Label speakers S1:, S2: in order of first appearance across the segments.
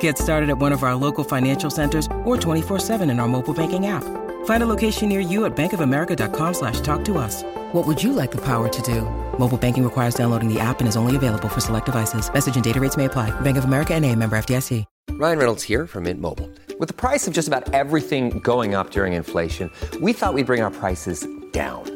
S1: Get started at one of our local financial centers or 24-7 in our mobile banking app. Find a location near you at bankofamerica.com slash talk to us. What would you like the power to do? Mobile banking requires downloading the app and is only available for select devices. Message and data rates may apply. Bank of America and a member FDIC.
S2: Ryan Reynolds here from Mint Mobile. With the price of just about everything going up during inflation, we thought we'd bring our prices down.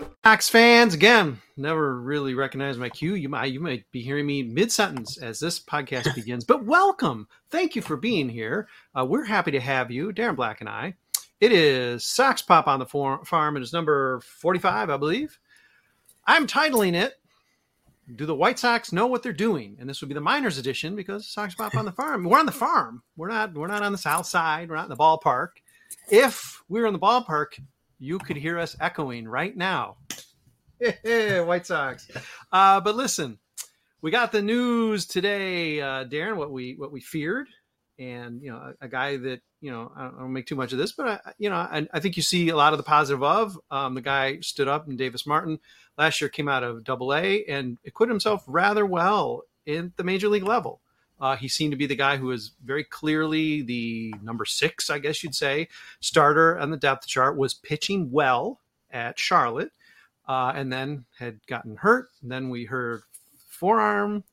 S3: Axe fans, again, never really recognize my cue. You might you might be hearing me mid sentence as this podcast begins, but welcome. Thank you for being here. Uh, we're happy to have you, Darren Black and I. It is Sox Pop on the farm. It is number forty-five, I believe. I'm titling it "Do the White Sox Know What They're Doing?" And this would be the minors edition because Sox Pop on the farm. We're on the farm. We're not. We're not on the south side. We're not in the ballpark. If we were in the ballpark, you could hear us echoing right now. White Sox. Uh, but listen, we got the news today, uh, Darren. What we what we feared, and you know, a, a guy that you know, I don't, I don't make too much of this, but I, you know, I, I think you see a lot of the positive of. Um, the guy stood up, and Davis Martin last year came out of Double A and acquitted himself rather well in the major league level. Uh, he seemed to be the guy who was very clearly the number six, I guess you'd say, starter on the depth chart, was pitching well at Charlotte, uh, and then had gotten hurt. And then we heard forearm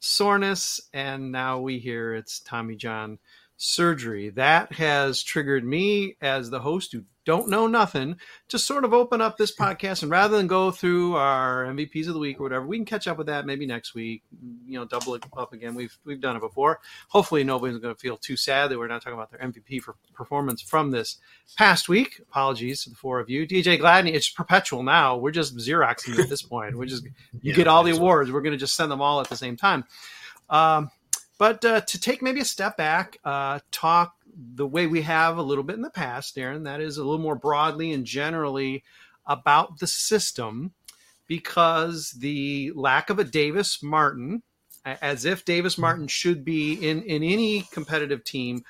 S3: soreness, and now we hear it's Tommy John surgery. That has triggered me as the host who don't know nothing to sort of open up this podcast and rather than go through our MVPs of the week or whatever, we can catch up with that maybe next week. You know, double it up again. We've we've done it before. Hopefully, nobody's going to feel too sad that we're not talking about their MVP for performance from this past week. Apologies to the four of you. DJ Gladney, it's perpetual now. We're just xeroxing at this point. We're just you
S4: Yeah,
S3: get all the awards. We're going to just send them all at the same time. Um, but uh, to take maybe a step back, uh, talk the way we have a little bit in the past, Darren, that is a little more broadly and generally about the system, because the lack of a Davis Martin, as if Davis Martin should be in, in any competitive team,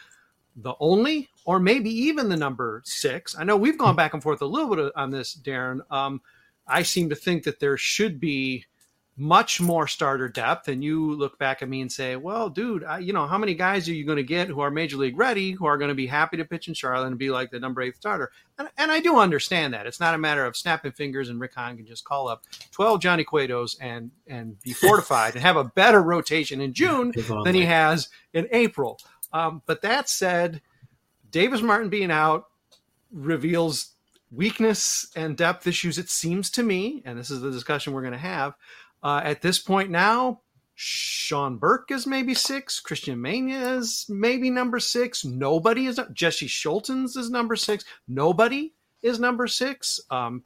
S3: the only or maybe even the number six. I know we've gone back and forth a little bit on this, Darren. Um, I seem to think that there should be much more starter depth and you look back at me and say well dude I, you know how many guys are you going to get who are major league ready who are going to be happy to pitch in charlotte and be like the number eight starter? And, and i do understand that. It's not a matter of snapping fingers and rick hahn can just call up 12 johnny cuetos and and be fortified and have a better rotation in june than he has in april. Um, but that said davis martin being out reveals weakness and depth issues it seems to me and this is the discussion we're going to have uh, at this point now, Sean Burke is maybe six. Christian Mena is maybe number six. Nobody is. Jesse Scholtens is number six. Nobody is number six. Um,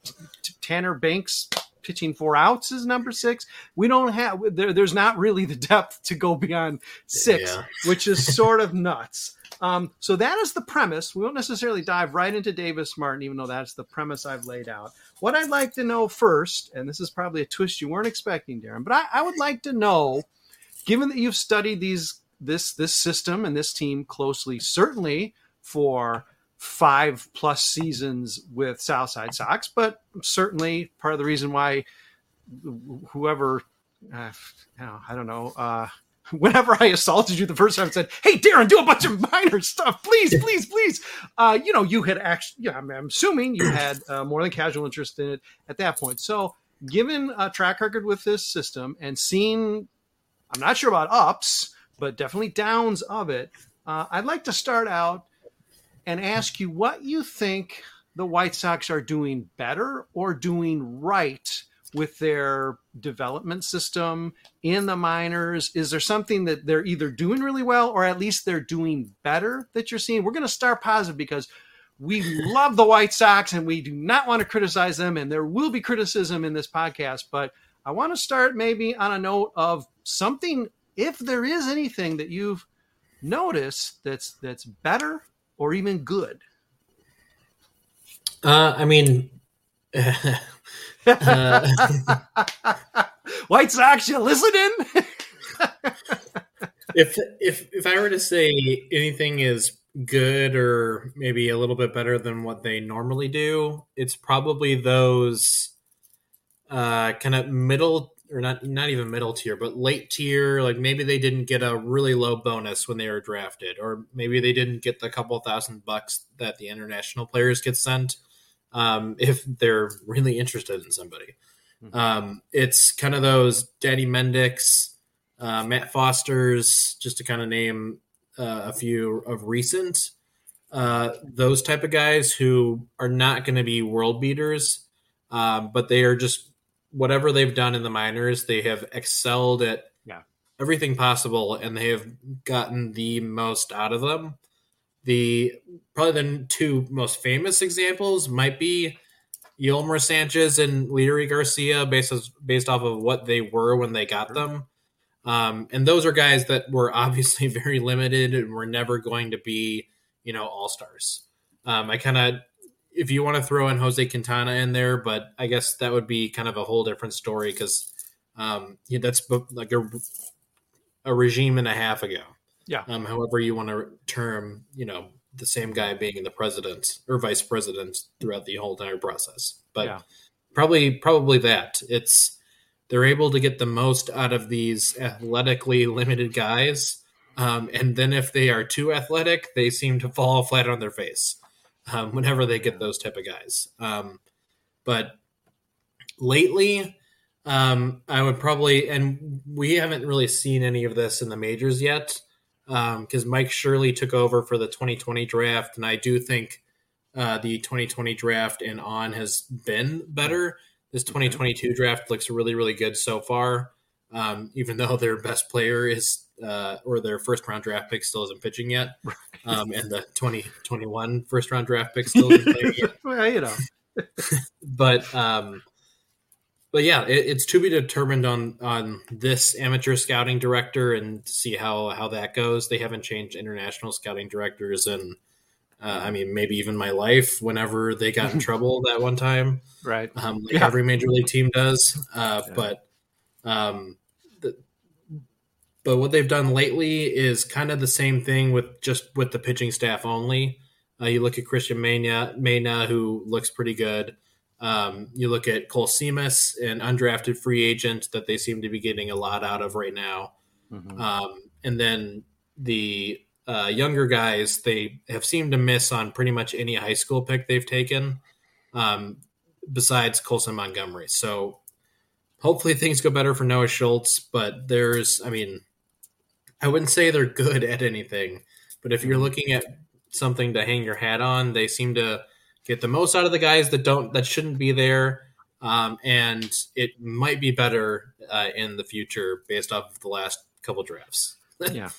S3: Tanner Banks pitching four outs is number six. We don't have there, there's not really the depth to go beyond six,
S4: Yeah.
S3: which is sort of nuts. Um, so that is the premise. We won't necessarily dive right into Davis Martin, even though that's the premise I've laid out. What I'd like to know first, and this is probably a twist you weren't expecting, Darren, but I, I would like to know, given that you've studied these this this system and this team closely, certainly for five plus seasons with Southside Sox, but certainly part of the reason why whoever uh, I don't know. Uh, whenever I assaulted you the first time and said, "Hey, Darren, do a bunch of minor stuff, please, please, please," uh, you know, you had actually, yeah, I'm, I'm assuming you had uh, more than casual interest in it at that point. So, given a track record with this system and seeing, I'm not sure about ups, but definitely downs of it. Uh, I'd like to start out and ask you what you think the White Sox are doing better or doing right with their development system in the minors? Is there something that they're either doing really well or at least they're doing better that you're seeing? We're going to start positive because we love the White Sox and we do not want to criticize them, and there will be criticism in this podcast. But I want to start maybe on a note of something, if there is anything that you've noticed that's that's better or even good.
S4: Uh, I mean, uh,
S3: White Sox, you listening?
S4: if if if I were to say anything is good or maybe a little bit better than what they normally do, it's probably those uh, kind of middle or not not even middle tier, but late tier. Like maybe they didn't get a really low bonus when they were drafted, or maybe they didn't get the couple thousand bucks that the international players get sent um, if they're really interested in somebody. Um, it's kind of those Danny Mendick's, uh, Matt Foster's, just to kind of name uh, a few of recent. Uh, those type of guys who are not going to be world beaters, um, but they are just whatever they've done in the minors, they have excelled at
S3: Yeah.
S4: everything possible, and they have gotten the most out of them. The probably the two most famous examples might be Yolmer Sanchez and Leury Garcia, based as, based off of what they were when they got them. Um, and those are guys that were obviously very limited and were never going to be, you know, all stars. Um, I kind of, if you want to throw in Jose Quintana in there, but I guess that would be kind of a whole different story because um, yeah, that's like a, a regime and a half ago.
S3: Yeah.
S4: Um, however you want to term, you know, the same guy being the president or vice president throughout the whole entire process. But
S3: Yeah.
S4: probably, probably that it's they're able to get the most out of these athletically limited guys. Um, and then if they are too athletic, they seem to fall flat on their face um, whenever they get those type of guys. Um, but lately, um, I would probably, and we haven't really seen any of this in the majors yet, because Mike Shirley took over for the 2020 draft, and I do think uh, the 2020 draft and on has been better. This 2022 draft looks really, really good so far. Um, even though their best player is, uh, or their first round draft pick still isn't pitching yet, um, and the 2021 first round draft pick still isn't playing yet
S3: well, you know.
S4: but um but yeah it, it's to be determined on on this amateur scouting director and see how how that goes they haven't changed international scouting directors and uh, i mean maybe even my life whenever they got in trouble that one time
S3: Right.
S4: um, like
S3: Yeah.
S4: every major league team does uh,
S3: Yeah.
S4: but um but what they've done lately is kind of the same thing with just with the pitching staff only uh, you look at Christian Mena, Mena, who looks pretty good. Um, you look at Kohl Simas, an undrafted free agent that they seem to be getting a lot out of right now.
S3: Mhm.
S4: Um, and then the uh, younger guys, they have seemed to miss on pretty much any high school pick they've taken, um, besides Colson Montgomery. So hopefully things go better for Noah Schultz. But there's, I mean, I wouldn't say they're good at anything, but if you're looking at something to hang your hat on, they seem to get the most out of the guys that don't that shouldn't be there. Um, and it might be better uh, in the future based off of the last couple drafts.
S3: yeah.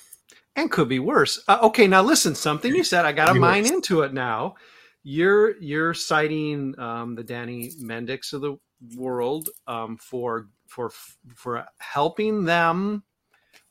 S3: And could be worse. Uh, okay, now listen, something you said, I got to mine
S4: worse.
S3: into it now. you're you're citing um, the Danny Mendicks of the world um, for for for helping them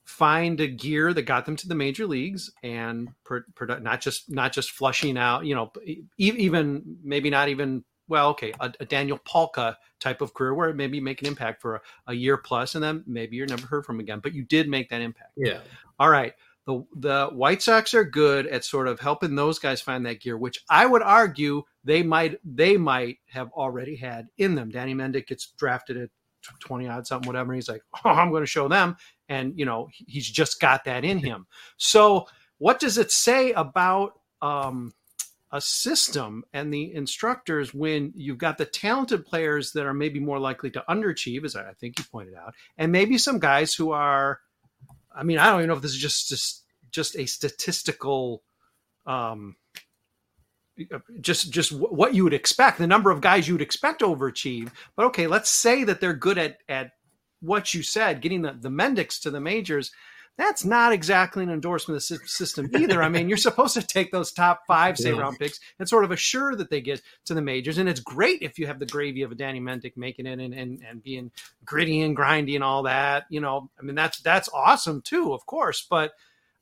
S3: find a gear that got them to the major leagues and per, per, not just not just flushing out you know even maybe not even well okay a, a, daniel palka type of career where it maybe make an impact for a, a, year plus and then maybe you're never heard from again but you did make that impact.
S4: Yeah.
S3: All right. The the white sox are good at sort of helping those guys find that gear which i would argue they might they might have already had in them. Danny mendick gets drafted at 20 odd something whatever and he's like oh i'm going to show them and you know he's just got that in him. So what does it say about um, a system and the instructors when you've got the talented players that are maybe more likely to underachieve as i think you pointed out and maybe some guys who are i mean i don't even know if this is just just, just a statistical um, just just what you would expect the number of guys you would expect to overachieve. But okay let's say that they're good at at what you said getting the, the mendicks to the majors that's not exactly an endorsement of the system either. I mean, you're supposed to take those top five, say, yeah. round picks and sort of assure that they get to the majors. And it's great if you have the gravy of a Danny Mendick making it and, and, and being gritty and grindy and all that. You know, I mean, that's that's awesome too, of course. But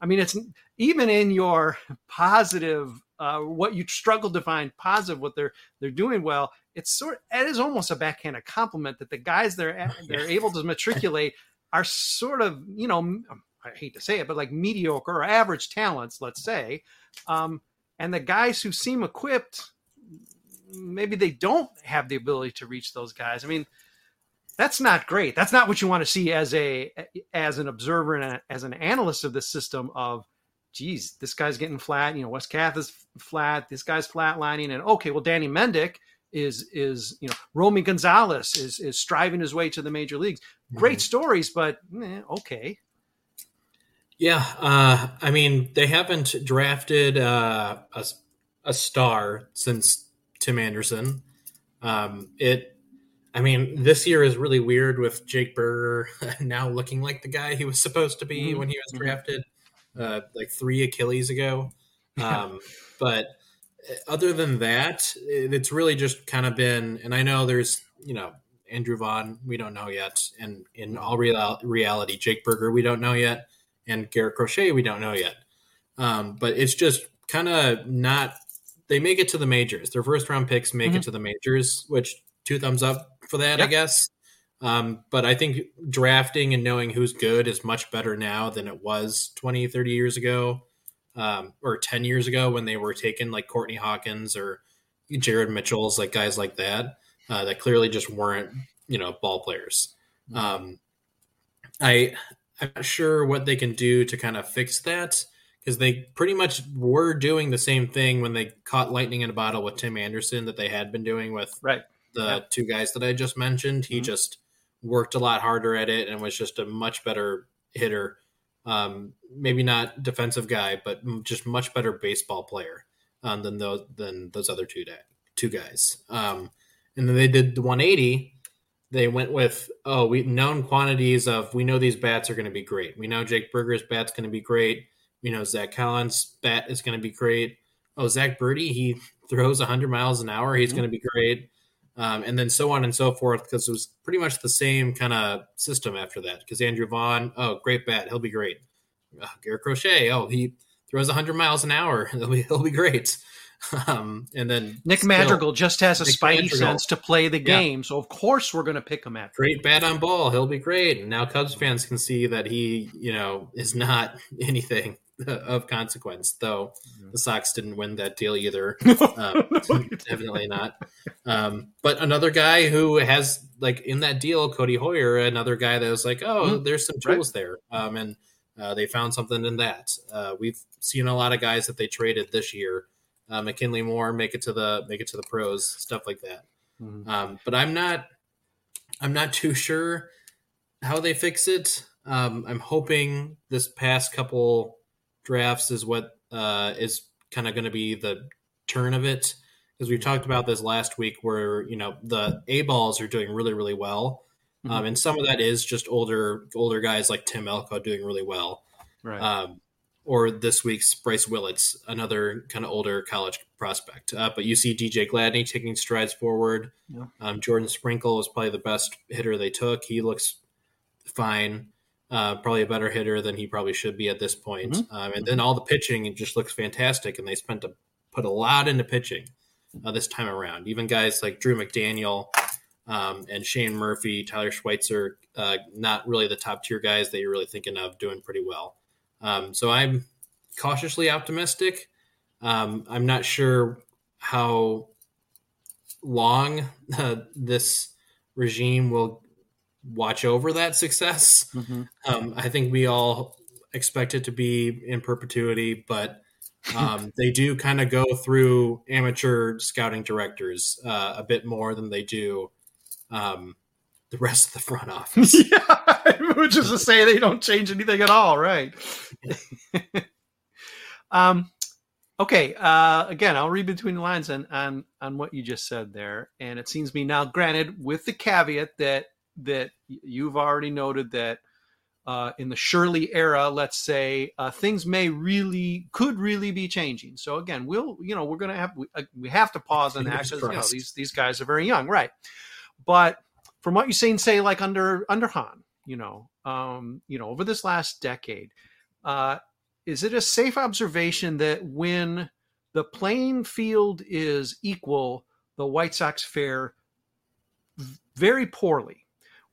S3: I mean, it's even in your positive uh, what you struggle to find positive, what they're they're doing well. It's sort it is almost a backhanded compliment that the guys they're they're able to matriculate are sort of you know I hate to say it, but like mediocre or average talents, let's say, um, and the guys who seem equipped, maybe they don't have the ability to reach those guys. I mean, that's not great. That's not what you want to see as a as an observer and a, as an analyst of the system. Of geez, this guy's getting flat. You know, Wes Kath is flat. This guy's flatlining. And okay, well, Danny Mendick is is you know Romy Gonzalez is is striving his way to the major leagues. Great mm-hmm. stories, but eh, okay.
S4: Yeah, uh, I mean they haven't drafted uh, a a star since Tim Anderson. Um, it, I mean, this year is really weird with Jake Burger now looking like the guy he was supposed to be mm-hmm. when he was mm-hmm. drafted uh, like three Achilles ago. Um, but uh, other than that, it's really just kind of been, and I know there's, you know, Andrew Vaughn, we don't know yet. And in all real, reality, Jake Burger, we don't know yet. And Garrett Crochet, we don't know yet. Um, but it's just kind of not, they make it to the majors. Their first round picks make mm-hmm. it to the majors, which two thumbs up for that, yep. I guess. Um, but I think drafting and knowing who's good is much better now than it was 20, 30 years ago um, or 10 years ago when they were taking like Courtney Hawkins or Jared Mitchell's, like guys like that, uh, that clearly just weren't, you know, ball players. Mm-hmm. Um, I, I'm not sure what they can do to kind of fix that because they pretty much were doing the same thing when they caught lightning in a bottle with Tim Anderson that they had been doing with
S3: right.
S4: the two guys that I just mentioned. He mm-hmm. just worked a lot harder at it and was just a much better hitter. Um, maybe not defensive guy, but just much better baseball player um, than those than those other two da- two guys. Um, and then they did the 180. They went with oh, we known quantities of we know these bats are going to be great. We know Jake Burger's bat's going to be great. We know Zach Collins' bat is going to be great. Oh, Zach Burdi, he throws 100 miles an hour. He's mm-hmm. going to be great um, and then so on and so forth because it was pretty much the same kind of system after that. Because Andrew Vaughn, oh, great bat, he'll be great. Uh, Garrett Crochet, oh, he throws 100 miles an hour, he'll be he'll be great. Um, and then
S3: Nick still, Madrigal just has a Nick spidey Madrigal. sense to play the game, yeah. so of course we're going to pick him at
S4: great bat on ball. He'll be great. And now Cubs fans can see that he, you know, is not anything of consequence. Though the Sox didn't win that deal either. Um, definitely not. Um, but another guy who has like in that deal, Codi Heuer, another guy that was like, oh, mm, there's some tools right. there, um, and uh, they found something in that. Uh, we've seen a lot of guys that they traded this year. Uh, McKinley Moore make it to the make it to the pros, stuff like that. Mm-hmm. Um, but I'm not I'm not too sure how they fix it. Um, I'm hoping this past couple drafts is what uh, is kind of going to be the turn of it because we talked about this last week where you know the a balls are doing really really well mm-hmm. um, and some of that is just older older guys like tim elko doing really well
S3: right
S4: um, or this week's Bryce Willits, another kind of older college prospect. Uh, but you see DJ Gladney taking strides forward.
S3: Yeah.
S4: Um, Jordan Sprinkle is probably the best hitter they took. He looks fine. Uh, probably a better hitter than he probably should be at this point.
S3: Mm-hmm.
S4: Um, and then all the pitching it just looks fantastic, and they spent a, put a lot into pitching uh, this time around. Even guys like Drew McDaniel um, and Shane Murphy, Tyler Schweitzer, uh, not really the top tier guys that you're really thinking of, doing pretty well. Um, so I'm cautiously optimistic. Um, I'm not sure how long uh, this regime will watch over that success.
S3: Mm-hmm.
S4: Um, I think we all expect it to be in perpetuity, but um, they do kind of go through amateur scouting directors uh, a bit more than they do um, the rest of the front office.
S3: yeah, which is to say they don't change anything at all, right? um, okay. Uh, again, I'll read between the lines on, on on what you just said there, and it seems to me now. Granted, with the caveat that that you've already noted that uh, in the Shirley era, let's say, uh, things may really could really be changing. So again, we'll you know we're gonna have we, uh, we have to pause on that because you know these these guys are very young, right? But from what you're saying, say like under under Hahn, you know, um, you know, over this last decade, uh, is it a safe observation that when the playing field is equal, the White Sox fare very poorly?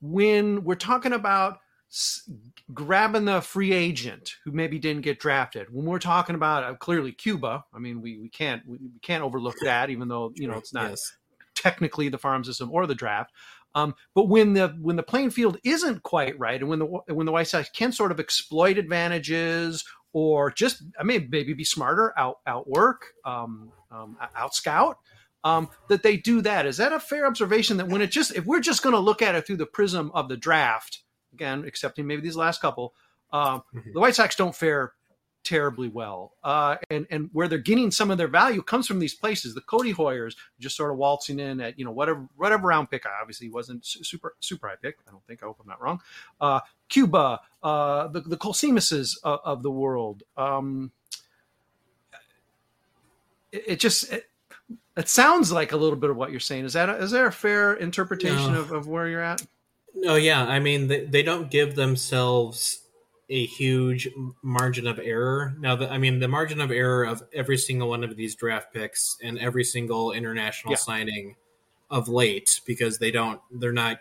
S3: When we're talking about s- grabbing the free agent who maybe didn't get drafted, when we're talking about uh, clearly Cuba, I mean, we, we can't we, we can't overlook that, even though you know it's not
S4: Yes.
S3: technically the farm system or the draft. Um, but when the when the playing field isn't quite right, and when the when the White Sox can sort of exploit advantages or just I mean maybe be smarter, out outwork, um, um, out scout, um, that they do that. Is that a fair observation? That when it just if we're just going to look at it through the prism of the draft, again, excepting maybe these last couple, um, the White Sox don't fare terribly well. Uh, and and where they're getting some of their value comes from these places. The Codi Heuers just sort of waltzing in at you know whatever whatever round pick. I Obviously, wasn't super super high pick. I don't think. I hope I'm not wrong. Uh, Cuba, uh, the the Kohl Simases of, of the world. Um, it, it just. It, it sounds like a little bit of what you're saying. Is that a, is there a fair interpretation
S4: No.
S3: of, of where you're at?
S4: No, yeah. I mean, they, they don't give themselves a huge margin of error. Now, the, I mean, the margin of error of every single one of these draft picks and every single international
S3: Yeah.
S4: signing of late, because they don't, they're not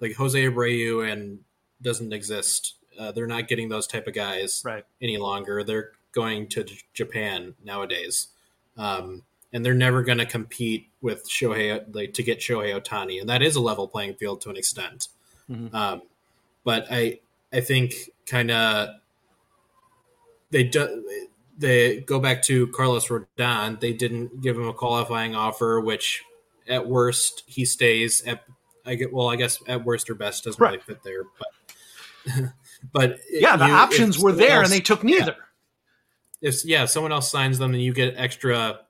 S4: like Jose Abreu and doesn't exist. Uh, they're not getting those type of guys
S3: Right.
S4: any longer. They're going to J- Japan nowadays. Um, and they're never going to compete with Shohei like to get Shohei Ohtani, and that is a level playing field to an extent.
S3: Mhm.
S4: Um, but I I think kind of they do, they go back to Carlos Rodon. They didn't give him a qualifying offer, which at worst he stays at. I get well, I guess at worst or best doesn't really fit there, but but
S3: Yeah, the
S4: you-
S3: options were there,
S4: else-
S3: and they took neither.
S4: if yeah, if someone else signs them, then you get extra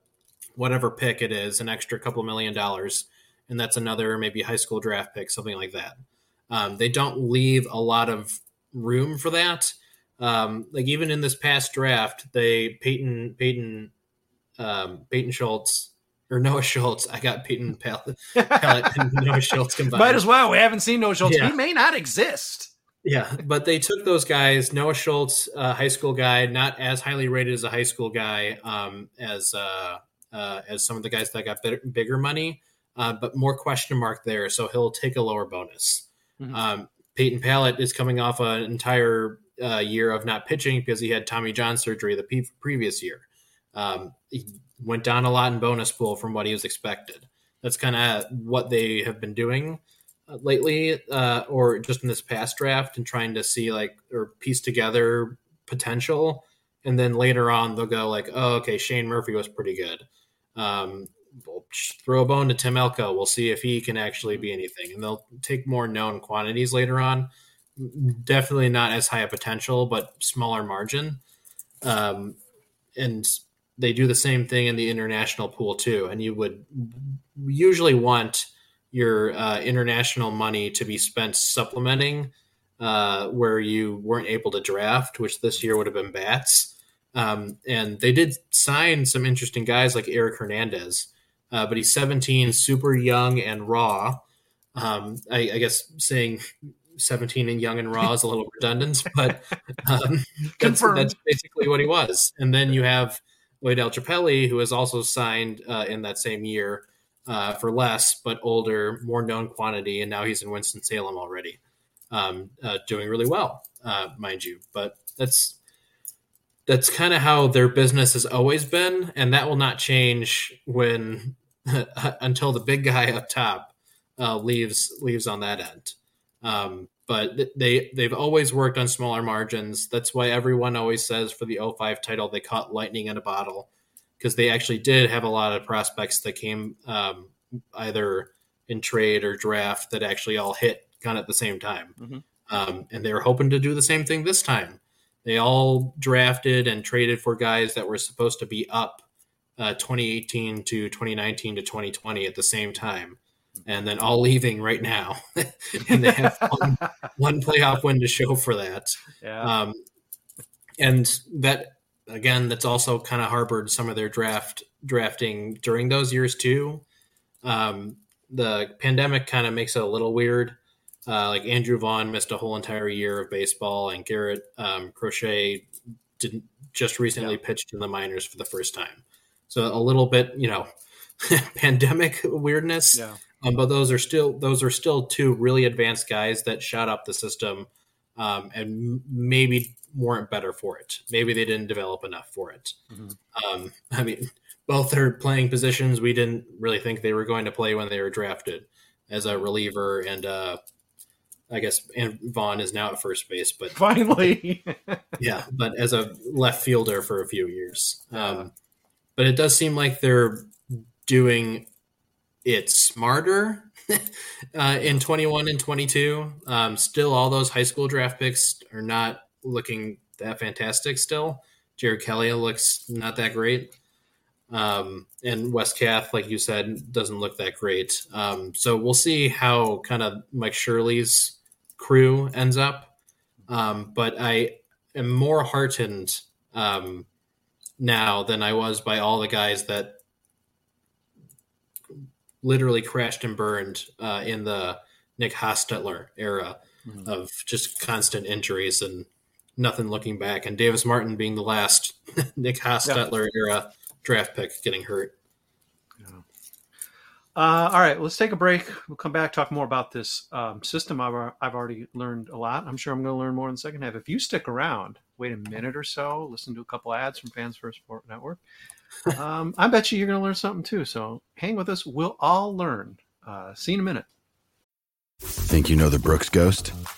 S4: whatever pick it is, an extra couple million dollars, and that's another maybe high school draft pick, something like that. Um, they don't leave a lot of room for that. Um, like even in this past draft, they Peyton Peyton um, Peyton Schultz or Noah Schultz. I got Peyton Pallette, Pallette and Noah Schultz combined.
S3: Might as well. We haven't seen Noah Schultz.
S4: Yeah.
S3: He may not exist.
S4: Yeah, but they took those guys. Noah Schultz, uh, high school guy, not as highly rated as a high school guy um, as uh, uh, as some of the guys that got better, bigger money, uh, but more question mark there. So he'll take a lower bonus.
S3: Mhm.
S4: Um, Peyton Pallette is coming off an entire uh, year of not pitching because he had Tommy John surgery the pe- previous year. Um, he went down a lot in bonus pool from what he was expected. That's kind of what they have been doing uh, lately, uh, or just in this past draft, and trying to see like or piece together potential. And then later on, they'll go like, "Oh, okay, Shane Murphy was pretty good. Um, we'll throw a bone to Tim Elko. We'll see if he can actually be anything." And they'll take more known quantities later on. Definitely not as high a potential, but smaller margin. Um, and they do the same thing in the international pool too. And you would usually want your uh, international money to be spent supplementing uh, where you weren't able to draft, which this year would have been bats. Um, and they did sign some interesting guys like Eric Hernandez, uh, but he's 17, super young and raw. Um, I, I, guess saying 17 and young and raw is a little redundant, but um, that's, that's, basically what he was. And then you have Loidel Chapelli, who was also signed uh, in that same year uh, for less, but older, more known quantity, and now he's in Winston Salem already, um, uh, doing really well, uh, mind you. But that's that's kind of how their business has always been, and that will not change when until the big guy up top uh, leaves leaves on that end. Um, but they they've always worked on smaller margins. That's why everyone always says for the 05 title they caught lightning in a bottle because they actually did have a lot of prospects that came um, either in trade or draft that actually all hit kind of at the same time. Mm-hmm. Um, and they were hoping to do the same thing this time. They all drafted and traded for guys that were supposed to be up uh, 2018 to 2019 to 2020 at the same time, and then all leaving right now. and they have one, one, playoff win to show for that. Yeah. Um, and that again, that's also kind of harbored some of their draft drafting during those years too. Um, the pandemic kind of makes it a little weird uh, like Andrew Vaughn missed a whole entire year of baseball, and Garrett um, Crochet didn't just recently yeah. pitched in the minors for the first time. So a little bit, you know, pandemic weirdness. Yeah. Um, but those are still those are still two really advanced guys that shot up the system, um, and maybe weren't better for it. Maybe they didn't develop enough for it. Mm-hmm. Um, I mean, both are playing positions we didn't really think they were going to play when they were drafted as a reliever and uh, I guess and Vaughn is now at first base, but
S3: finally,
S4: yeah, but as a left fielder for a few years. Um, but it does seem like they're doing it smarter uh, in 21 and 22. Um, still, all those high school draft picks are not looking that fantastic. Still, Jared Kelley looks not that great. Um, and Wes Kath, like you said, doesn't look that great. Um, so we'll see how kind of Mike Shirley's crew ends up. Um, but I am more heartened um, now than I was by all the guys that literally crashed and burned uh, in the Nick Hostetler era mm-hmm. of just constant injuries and nothing looking back. And Davis Martin being the last Nick Hostetler yeah. era draft pick getting hurt.
S3: Uh, all right, let's take a break. We'll come back talk more about this um, system. I've, I've already learned a lot. I'm sure I'm going to learn more in the second half. If you stick around, wait a minute or so, listen to a couple ads from Fans First Sport Network. Um, I bet you you're going to learn something too. So hang with us. We'll all learn. Uh, see you in a minute.
S5: Think you know the Brooks Ghost?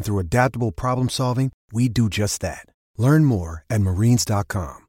S6: And through adaptable problem solving, we do just that. Learn more at marines.com.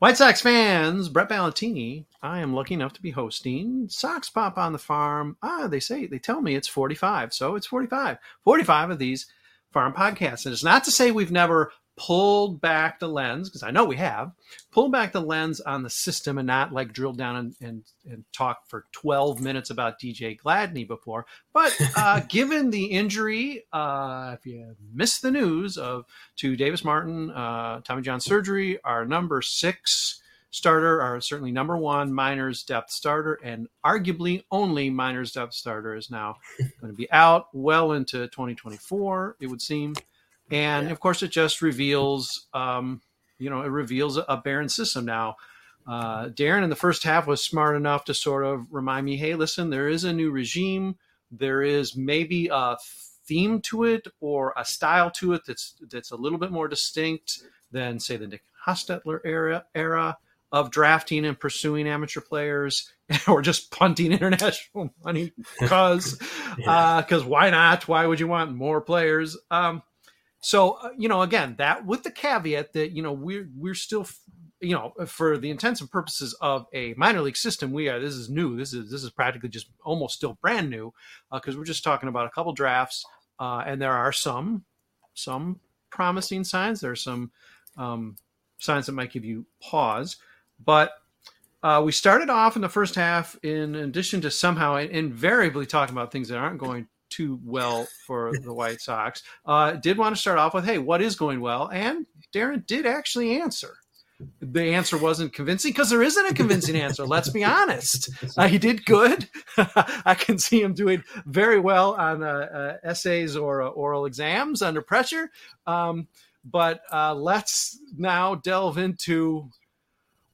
S3: White Sox fans, Brett Ballantini, I am lucky enough to be hosting Sox Pop on the Farm. Ah, they say, they tell me it's 45. So it's 45. 45 of these farm podcasts. And it's not to say we've never pulled back the lens, because I know we have, pulled back the lens on the system and not like drilled down and, and, and talk for 12 minutes about DJ Gladney before. But uh, given the injury, uh, if you missed the news of to Davis Martin, uh, Tommy John surgery, our number six starter, our certainly number one minors depth starter, and arguably only minors depth starter is now going to be out well into 2024, it would seem and yeah. of course it just reveals um, you know it reveals a barren system. Now uh, darren in the first half was smart enough to sort of remind me hey listen there is a new regime. There is maybe a theme to it or a style to it that's that's a little bit more distinct than say the nick hostetler era era of drafting and pursuing amateur players or just punting international money. Because because yeah. uh, why not? Why would you want more players? Um, so uh, you know, again, that with the caveat that you know we're we're still you know for the intents and purposes of a minor league system we are this is new. This is this is practically just almost still brand new because uh, we're just talking about a couple drafts uh, and there are some some promising signs. There are some um, signs that might give you pause. But uh, we started off in the first half in addition to somehow invariably talking about things that aren't going too well for the White Sox. Uh, did want to start off with, hey, what is going well? And Darren did actually answer. The answer wasn't convincing because there isn't a convincing answer. Let's be honest. Uh, he did good. I can see him doing very well on uh, uh essays or uh, oral exams under pressure. Um, but uh, let's now delve into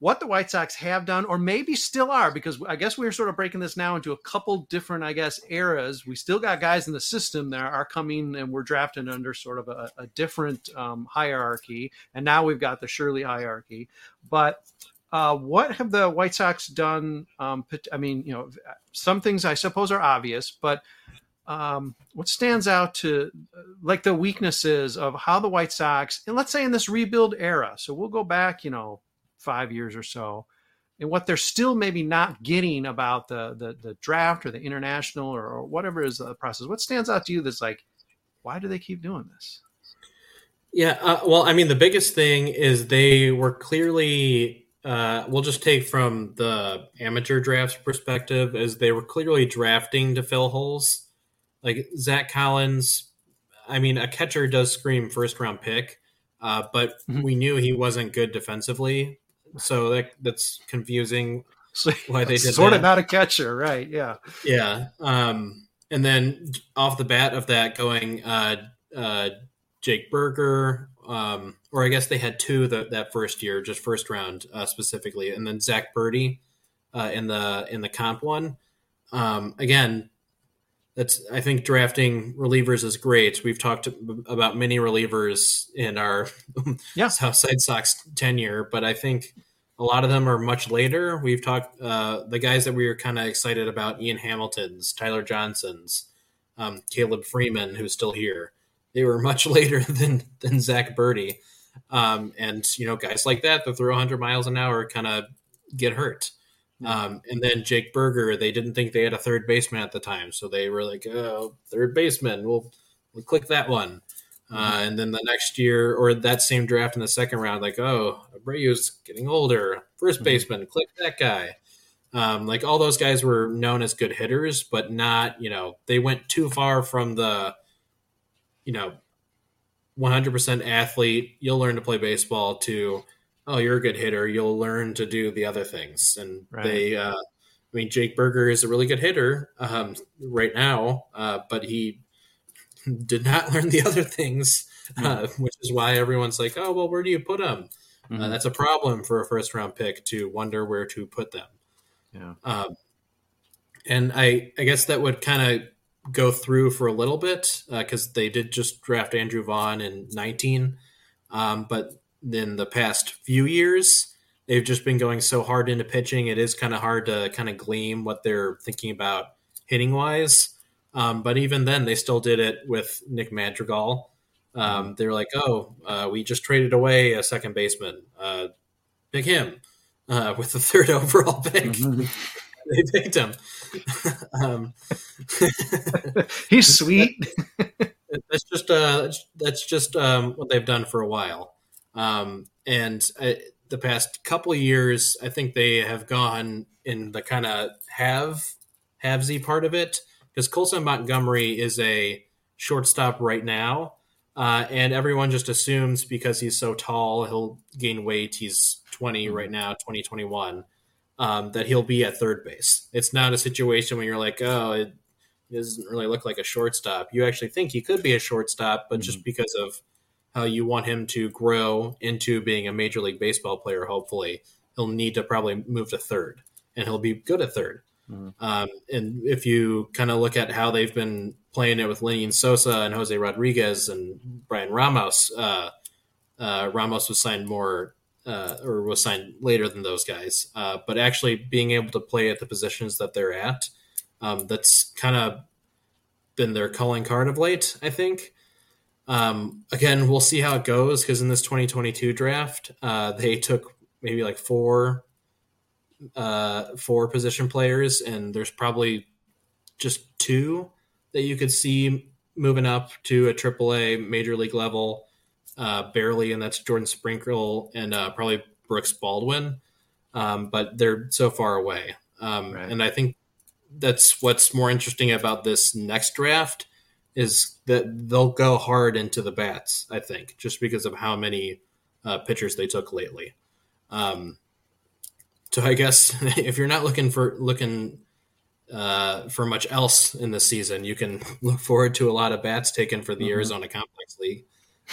S3: what the White Sox have done, or maybe still are, because I guess we're sort of breaking this now into a couple different, I guess, eras. We still got guys in the system that are coming and we're drafting under sort of a, a different um, hierarchy. And now we've got the Shirley hierarchy. But uh, what have the White Sox done? Um, I mean, you know, some things I suppose are obvious, but um, what stands out to like the weaknesses of how the White Sox, and let's say in this rebuild era, so we'll go back, you know, five years or so. And what they're still maybe not getting about the the, the draft or the international or, or, whatever is the process what stands out to you that's like why do they keep doing this?
S4: Yeah uh, well i mean the biggest thing is they were clearly uh, we'll just take from the amateur drafts perspective as they were clearly drafting to fill holes. Like zach collins i mean a catcher does scream first round pick uh, but mm-hmm. we knew he wasn't good defensively so that that's confusing.
S3: So, why they did sort that. of not a catcher, right? Yeah,
S4: yeah. Um, and then off the bat of that, going uh, uh, Jake Burger, um, or I guess they had two that that first year, just first round uh, specifically, and then Zach Burdi uh, in the in the comp one. Um, again, that's I think drafting relievers is great. We've talked about many relievers in our yeah. Southside Sox tenure, but I think a lot of them are much later. We've talked uh, the guys that we were kind of excited about: Ian Hamilton's, Tyler Johnson's, um, Caleb Freeman, who's still here. They were much later than than Zach Burdi, um, and you know guys like that that throw 100 miles an hour kind of get hurt. Um, and then Jake Burger, they didn't think they had a third baseman at the time, so they were like, "Oh, third baseman, we'll we'll click that one." Uh, and then the next year, or that same draft in the second round, like, "Oh, Abreu's getting older, 1st mm-hmm. baseman, click that guy." Um, like all those guys were known as good hitters, but not, you know, they went too far from the, you know, 100% athlete. You'll learn to play baseball to oh, you're a good hitter. You'll learn to do the other things. And right. they, uh, I mean, Jake Burger is a really good hitter um, right now, uh, but he did not learn the other things, uh, which is why everyone's like, oh, well, where do you put him? Uh, mm-hmm. that's a problem for a first round pick to wonder where to put them.
S3: Yeah.
S4: Um, and I, I guess that would kind of go through for a little bit because uh, they did just draft Andrew Vaughn in 19. Um, but in the past few years. They've just been going so hard into pitching. It is kind of hard to kind of glean what they're thinking about hitting wise. Um, but even then, they still did it with Nick Madrigal. Um, they're like, "Oh, uh, we just traded away a second baseman, uh, pick him uh, with the third overall pick." they picked him. um,
S3: He's sweet.
S4: that's just uh, that's just um, what they've done for a while. Um, and I, the past couple of years, I think they have gone in the kind of have havesy part of it because Colson Montgomery is a shortstop right now, uh, and everyone just assumes because he's so tall, he'll gain weight. He's 20 right now, 2021, um, that he'll be at third base. It's not a situation where you're like, oh, it doesn't really look like a shortstop. You actually think he could be a shortstop, but just because of how you want him to grow into being a major league baseball player, hopefully, he'll need to probably move to third, and he'll be good at 3rd Um, and if you kind of look at how they've been playing it with Lenny Sosa and Jose Rodriguez and Bryan Ramos, uh, uh, Ramos was signed more uh, or was signed later than those guys, uh, but actually being able to play at the positions that they're at, um, that's kind of been their calling card of late, I think. Um, again, we'll see how it goes because in this 2022 draft, uh, they took maybe like four, uh, four position players, and there's probably just two that you could see moving up to a AAA major league level, uh, barely, and that's Jordan Sprinkle and uh, probably Brooks Baldwin. Um, but they're so far away, um, and I think that's what's more interesting about this next draft is that they'll go hard into the bats. I think just because of how many uh, pitchers they took lately. Um, so I guess if you're not looking for looking uh, for much else in the season, you can look forward to a lot of bats taken for the
S3: Mhm.
S4: Arizona Complex League.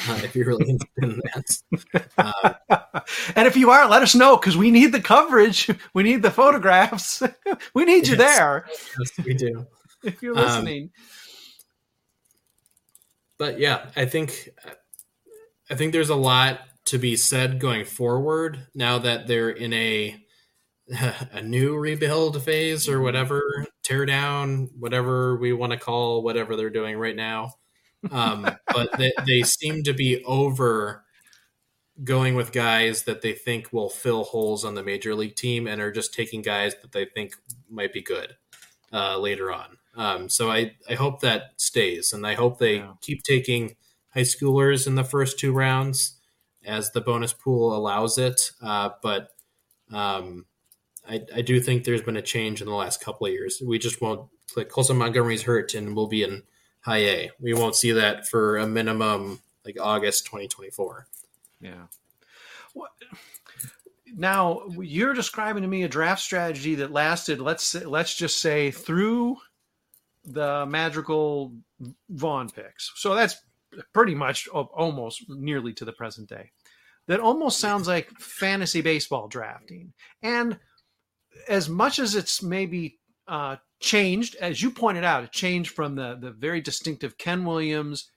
S4: Uh, if you're really interested in that, uh,
S3: and if you are, let us know because we need the coverage. We need the photographs. we need you
S4: Yes.
S3: there.
S4: yes, we do.
S3: If you're
S4: Um,
S3: listening.
S4: But yeah, I think I think there's a lot to be said going forward now that they're in a a new rebuild phase or whatever, tear down, whatever we want to call whatever they're doing right now. Um, but they, they seem to be over going with guys that they think will fill holes on the major league team and are just taking guys that they think might be good uh, later on. Um, so I, I hope that stays, and I hope they keep taking high schoolers in the first two rounds as the bonus pool allows it. Uh, but um, I, I do think there's been a change in the last couple of years. We just won't like Colson Montgomery's hurt and we'll be in high A. We won't see that for a minimum like August 2024.
S3: Yeah. What, now you're describing to me a draft strategy that lasted. Let's say, let's just say through the magical Vaughn picks. So that's pretty much almost nearly to the present day. That almost sounds like fantasy baseball drafting. And as much as it's maybe uh, changed, as you pointed out, it changed from the the very distinctive Ken Williams,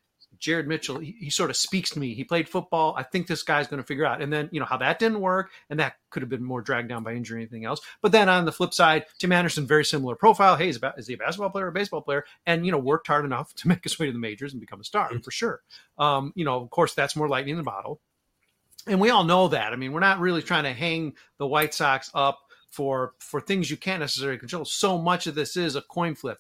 S3: Jared Mitchell. He, he sort of speaks to me. He played football. I think this guy's going to figure out. And then you know how that didn't work, and that could have been more dragged down by injury or anything else. But then on the flip side, Tim Anderson, very similar profile. Hey, is, about, is he a basketball player or a baseball player? And you know worked hard enough to make his way to the majors and become a star for sure. Um, you know, of course, that's more lightning in the bottle and we all know that. I mean, we're not really trying to hang the White Sox up for for things you can't necessarily control. So much of this is a coin flip,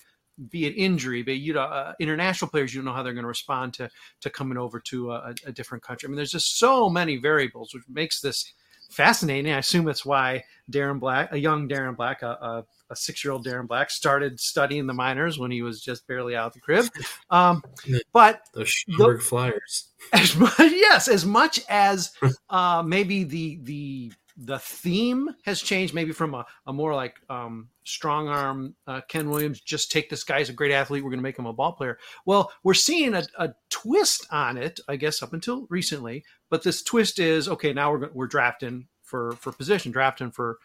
S3: be it injury, be it you know uh, international players. You don't know how they're going to respond to to coming over to a, a different country. I mean, there's just so many variables, which makes this fascinating. I assume that's why Darren Black, a young Darren Black, a, a, a six year old Darren Black, started studying the minors when he was just barely out of the crib. Um, but
S4: the Schaumburg Flyers.
S3: as much yes as much as uh maybe the the the theme has changed maybe from a, a more like um strong arm uh, ken williams just take this guy he's a great athlete we're going to make him a ball player well we're seeing a, a twist on it i guess up until recently but this twist is okay now we're we're drafting for for position drafting for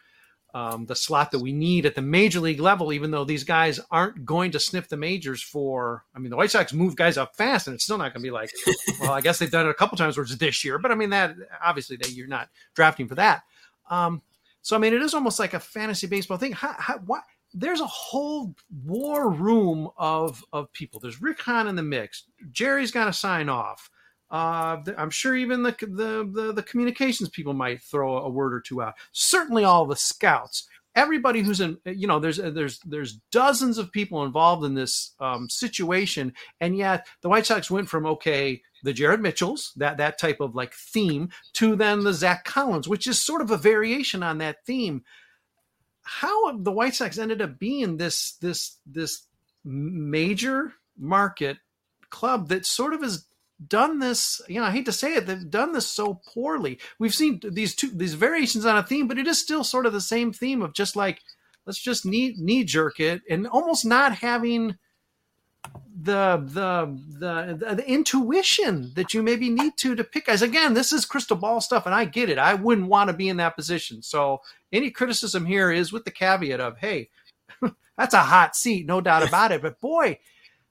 S3: um, the slot that we need at the major league level, even though these guys aren't going to sniff the majors for. I mean, the White Sox move guys up fast, and it's still not going to be like, well, I guess they've done it a couple times where it's this year, but I mean that obviously that you're not drafting for that. Um, so I mean, it is almost like a fantasy baseball thing. How, how, there's a whole war room of of people. There's Rick Hahn in the mix. Jerry's got to sign off. Uh, I'm sure even the, the, the the communications people might throw a word or two out. Certainly, all the scouts, everybody who's in, you know, there's there's there's dozens of people involved in this um, situation, and yet the White Sox went from okay, the Jared Mitchells, that that type of like theme, to then the Zack Collins, which is sort of a variation on that theme. How the White Sox ended up being this this this major market club that sort of has done this you know i hate to say it they've done this so poorly we've seen these two these variations on a theme but it is still sort of the same theme of just like let's just knee knee jerk it and almost not having the the the, the intuition that you maybe need to to pick guys again this is crystal ball stuff and i get it i wouldn't want to be in that position so any criticism here is with the caveat of hey that's a hot seat no doubt about it but boy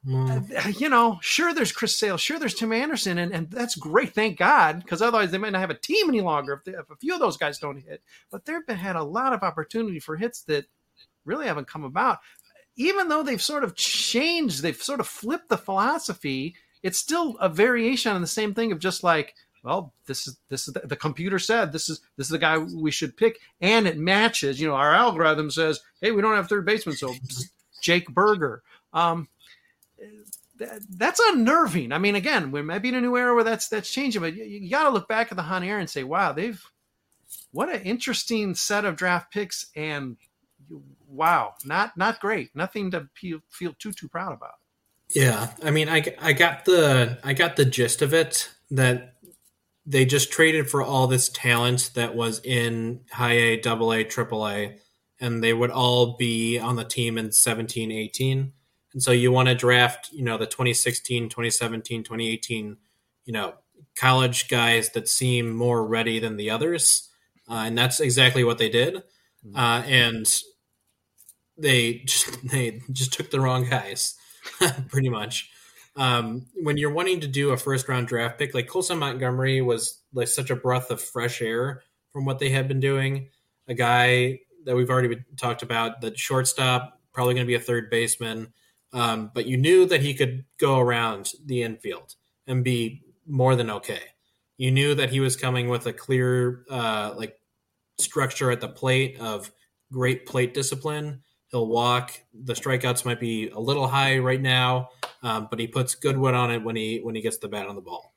S3: Mm. You know, sure, there's Chris Sale, sure, there's Tim Anderson, and, and that's great, thank God, because otherwise they might not have a team any longer if, they, if a few of those guys don't hit. But they've been, had a lot of opportunity for hits that really haven't come about. Even though they've sort of changed, they've sort of flipped the philosophy. It's still a variation on the same thing of just like, well, this is this is the, the computer said this is this is the guy we should pick, and it matches. You know, our algorithm says, hey, we don't have third baseman, so Jake Burger. Um, that's unnerving. I mean, again, we might be in a new era where that's that's changing, but you, you got to look back at the Hahn era and say, wow, they've what an interesting set of draft picks, and wow, not not great. Nothing to feel, feel too too proud about.
S4: Yeah, I mean, I I got the I got the gist of it that they just traded for all this talent that was in high A, double A, triple A, and they would all be on the team in 17, 18 and so you want to draft, you know, the 2016, 2017, 2018, you know, college guys that seem more ready than the others. Uh, and that's exactly what they did. Mm-hmm. Uh, and they just, they just took the wrong guys, pretty much. Um, when you're wanting to do a first round draft pick, like Colson Montgomery was like such a breath of fresh air from what they had been doing. A guy that we've already talked about, the shortstop, probably going to be a third baseman. Um, but you knew that he could go around the infield and be more than okay. You knew that he was coming with a clear, uh, like structure at the plate of great plate discipline. He'll walk. The strikeouts might be a little high right now, um, but he puts good wood on it when he when he gets the bat on the ball.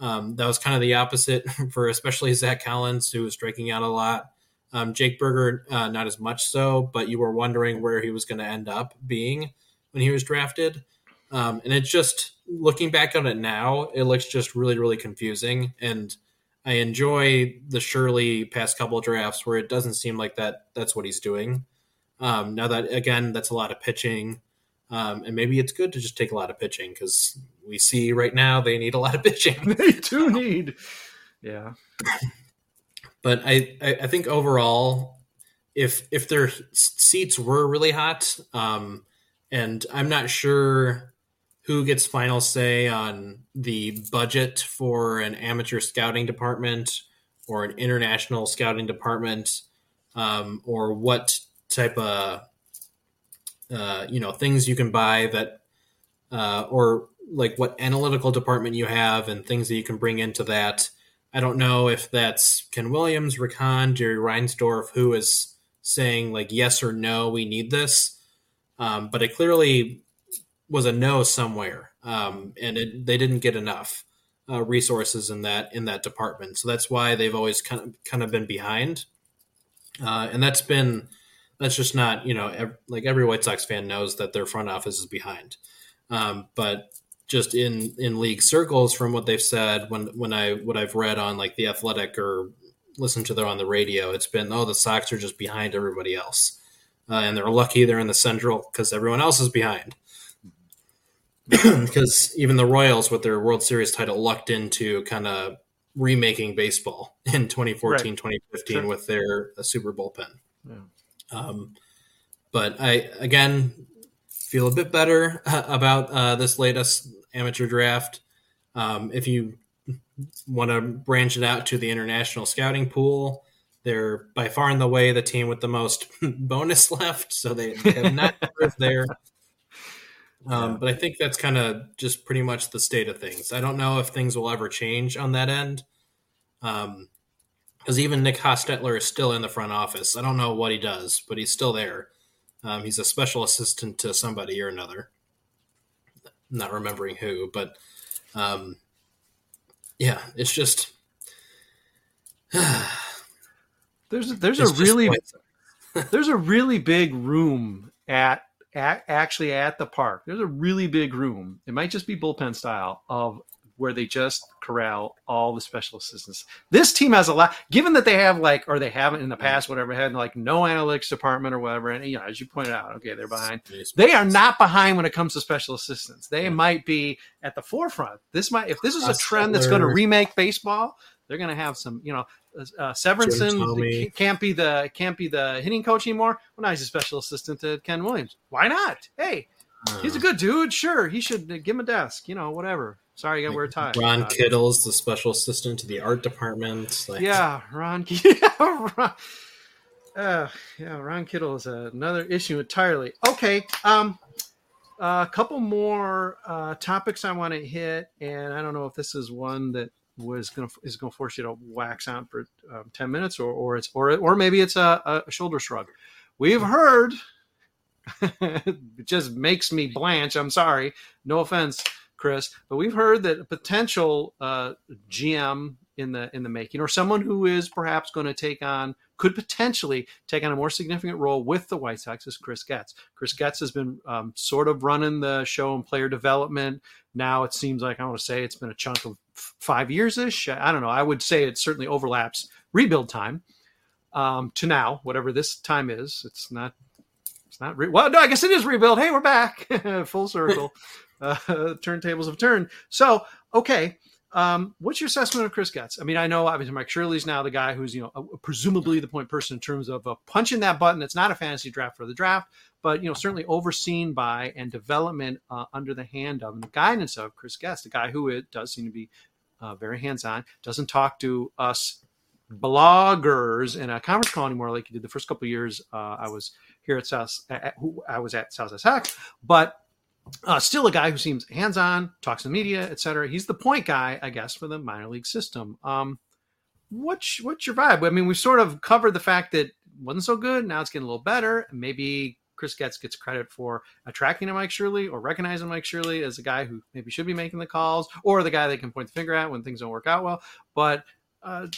S4: Um, that was kind of the opposite for especially Zack Collins, who was striking out a lot. Um, Jake Burger, uh, not as much so, but you were wondering where he was going to end up being when he was drafted. Um, and it's just looking back on it now, it looks just really, really confusing. And I enjoy the Shirley past couple drafts where it doesn't seem like that that's what he's doing. Um, now that again, that's a lot of pitching. Um, and maybe it's good to just take a lot of pitching because we see right now they need a lot of pitching.
S3: they do need, yeah.
S4: But I, I, I think overall, if if their seats were really hot, um, and I'm not sure who gets final say on the budget for an amateur scouting department or an international scouting department, um, or what type of uh, you know things you can buy that, uh, or like what analytical department you have and things that you can bring into that. I don't know if that's Ken Williams, Rick Hahn, Jerry Reinsdorf, who is saying like yes or no, we need this um, but it clearly was a no somewhere, um, and it, they didn't get enough uh, resources in that in that department. So that's why they've always kind of kind of been behind, uh, and that's been that's just not you know ev- like every White Sox fan knows that their front office is behind, um, but just in in league circles from what they've said when when I what I've read on like the Athletic or listened to them on the radio, it's been oh the Sox are just behind everybody else uh, and they're lucky they're in the Central because everyone else is behind. because even the Royals, with their World Series title, lucked into kind of remaking baseball in 2014, right. 2015 sure. with their Super bullpen. Yeah. Um, but I again feel a bit better about uh, this latest amateur draft. Um, if you want to branch it out to the international scouting pool, They're by far and the way the team with the most bonus left, so they, they have not improved there. Um, but I think that's kind of just pretty much the state of things. I don't know if things will ever change on that end. Um, because even Nick Hostetler is still in the front office. I don't know what he does, but he's still there. Um, he's a special assistant to somebody or another. not remembering who, but um, yeah, it's just
S3: there's there's
S4: it's
S3: a really there's a really big room at, at actually at the park. There's a really big room. It might just be bullpen style of where they just corral all the special assistants. This team has a lot, given that they have like, or they haven't in the past, whatever, had like no analytics department or whatever. And you know, as you pointed out, okay, they're behind. They are not behind when it comes to special assistants. They might be at the forefront. This might, if this is a trend that's going to remake baseball, they're going to have some, you know, uh, Severinson can't be the can't be the hitting coach anymore. Well, now he's a special assistant to Ken Williams. Why not? Hey, he's a good dude. Sure, he should uh, give him a desk. You know, whatever. Sorry, you got to wear a tie.
S4: Ron
S3: Uh,
S4: Kittle's the special assistant to the art department. Like,
S3: Yeah, Ron. Yeah, Ron. Uh, yeah, Ron Kittle is another issue entirely. Okay, um, a couple more uh, topics I want to hit, and I don't know if this is one that was to is going to force you to wax on for um, ten minutes, or or it's or or maybe it's a, a shoulder shrug. We've heard. it just makes me blanch. I'm sorry. No offense, Chris, but we've heard that a potential uh, GM in the in the making, or someone who is perhaps going to take on, could potentially take on a more significant role with the White Sox is Chris Getz. Chris Getz has been um, sort of running the show in player development. Now it seems like I want to say it's been a chunk of five years ish. I don't know. I would say it certainly overlaps rebuild time um, to now, whatever this time is. It's not. It's not. Re- well, no, I guess it is rebuild. Hey, we're back, full circle. uh, turntables have turned. So, okay, um, what's your assessment of Chris Getz? I mean, I know obviously Mike Shirley's now the guy who's you know uh, presumably the point person in terms of punching that button. It's not a fantasy draft for the draft, but you know certainly overseen by and development uh, under the hand of and the guidance of Chris Getz, the guy who it does seem to be uh, very hands on, doesn't talk to us bloggers in a conference call anymore like he did the first couple of years uh, I was here at South at, I was at South Tech, but uh, still a guy who seems hands on, talks to the media, etc. He's the point guy, I guess, for the minor league system. Um, what's what's your vibe? I mean, we've sort of covered the fact that wasn't so good. Now it's getting a little better. Maybe Chris Getz gets credit for attracting a Mike Shirley or recognizing Mike Shirley as a guy who maybe should be making the calls or the guy they can point the finger at when things don't work out well. But uh,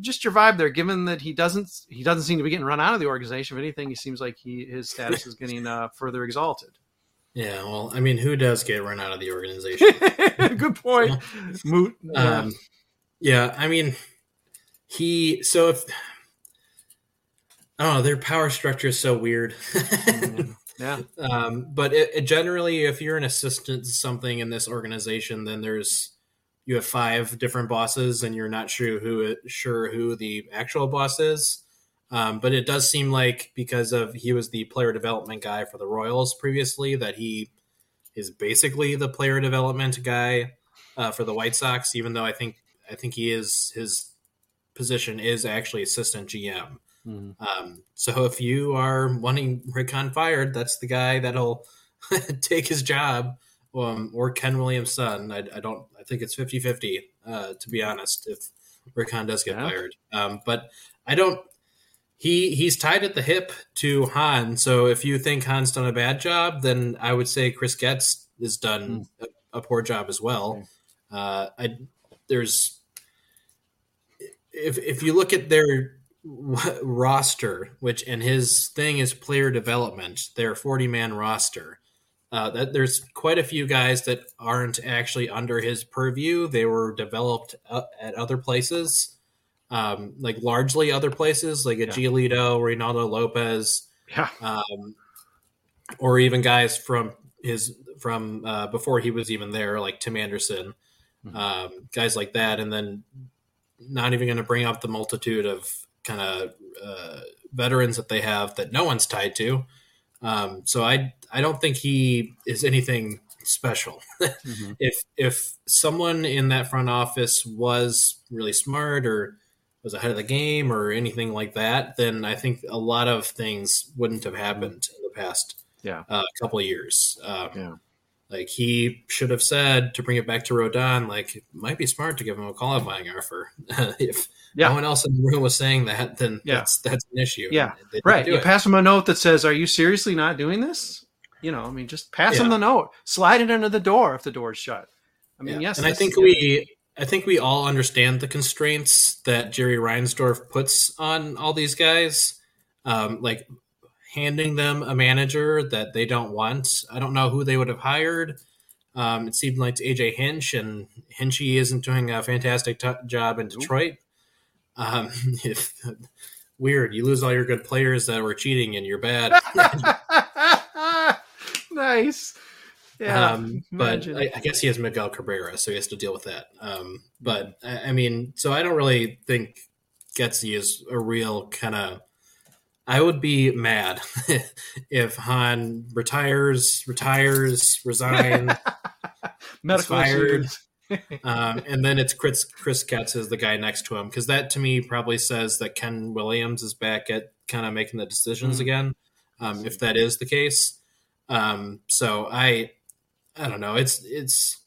S3: just your vibe there, given that he doesn't he doesn't seem to be getting run out of the organization. If anything, he seems like he his status is getting uh, further exalted.
S4: Yeah, well, I mean, who does get run out of the organization?
S3: Good point. Moot. yeah.
S4: Um, yeah, I mean, he. So if oh, their power structure is so weird.
S3: yeah.
S4: Um, but it, it generally, if you're an assistant to something in this organization, then there's you have five different bosses, and you're not sure who sure who the actual boss is. Um, but it does seem like because of he was the player development guy for the Royals previously, that he is basically the player development guy uh, for the White Sox. Even though I think I think he is his position is actually assistant GM. Um, so if you are wanting Rick Hahn fired, that's the guy that'll take his job. Um, or Ken Williams' son. I, I don't. I think it's 50-50, uh, to be honest. If Rick Hahn does get
S3: Yeah.
S4: fired, um, but I don't. He he's tied at the hip to Hahn. So if you think Hahn's done a bad job, then I would say Chris Getz has done a, a poor job as well. Uh, I there's if if you look at their roster, which and his thing is player development, their 40 man roster. Uh, that there's quite a few guys that aren't actually under his purview. They were developed uh, at other places, um, like largely other places, like a
S3: Yeah.
S4: Giolito, Reynaldo Lopez,
S3: Yeah.
S4: um, or even guys from his from uh, before he was even there, like Tim Anderson, um, guys like that, and then not even going to bring up the multitude of kind of uh, veterans that they have that no one's tied to. Um, so I I don't think he is anything special. If if someone in that front office was really smart or was ahead of the game or anything like that, then I think a lot of things wouldn't have happened in the past
S3: yeah
S4: uh, couple of years. Um,
S3: yeah.
S4: Like he should have said to bring it back to Rodon, like it might be smart to give him a qualifying offer. if
S3: Yeah.
S4: no one else in the room was saying that, then
S3: Yeah.
S4: that's that's an issue.
S3: Yeah,
S4: And they didn't
S3: right. You
S4: it.
S3: pass him a note that says, "Are you seriously not doing this?" You know, I mean, just pass
S4: Yeah.
S3: the note. Slide it under the door if the door's shut. I mean, yes,
S4: and I think we, I think we all understand the constraints that Jerry Reinsdorf puts on all these guys, um, like handing them a manager that they don't want. I don't know who they would have hired. Um, it seemed like AJ Hinch, and Hinchy isn't doing a fantastic t- job in Detroit. Um, if weird, you lose all your good players that were cheating, and you're bad.
S3: nice. Yeah,
S4: Um, but. I, I guess he has Miguel Cabrera, so he has to deal with that. Um, but I, I mean, so I don't really think Getsy is a real kind of. I would be mad if Hahn retires, retires, resigns,
S3: Medical
S4: fired, um, and then it's Chris Chris Getz is the guy next to him because that to me probably says that Ken Williams is back at kind of making the decisions
S3: Mm.
S4: again. Um, if that is the case, um, so I I don't know. It's it's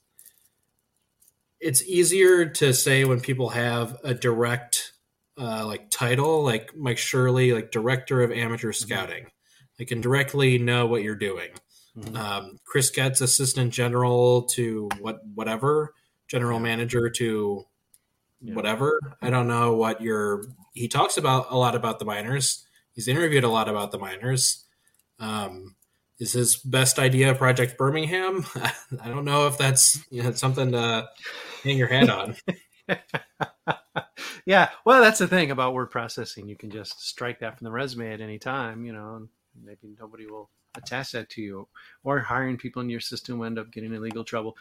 S4: it's easier to say when people have a direct uh, like title, like Mike Shirley, like director of amateur scouting. They can directly know what you're doing. Um, Chris Getz, assistant general to what whatever, general manager to whatever. I don't know what your he talks about a lot about the minors. He's interviewed a lot about the minors. Um, is his best idea Project Birmingham? I don't know if that's you know something to hang your hat on.
S3: yeah, well, that's the thing about word processing. You can just strike that from the resume at any time, you know, and maybe nobody will attach that to you. Or hiring people in your system will end up getting in legal trouble.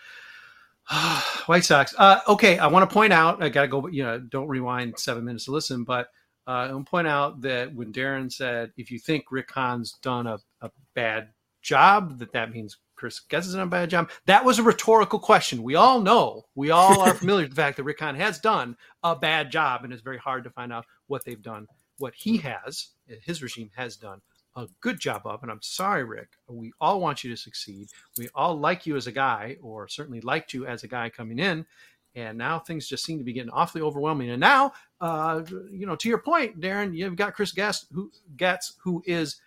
S3: White Sox. Uh, okay, I want to point out. I got to go. You know, don't rewind seven minutes to listen. But uh, I want to point out that when Darren said, "If you think Rick Hahn's done a, a bad job, that that means Chris Getz has done a bad job." That was a rhetorical question. We all know. We all are familiar with the fact that Rick Hahn has done a bad job, and it's very hard to find out what they've done. What he has, his regime has done a good job of. And I'm sorry, Rick. We all want you to succeed. We all like you as a guy, or certainly liked you as a guy coming in. And now things just seem to be getting awfully overwhelming. And now, uh, you know, to your point, Darren, you've got Chris Getz, who Getz, who is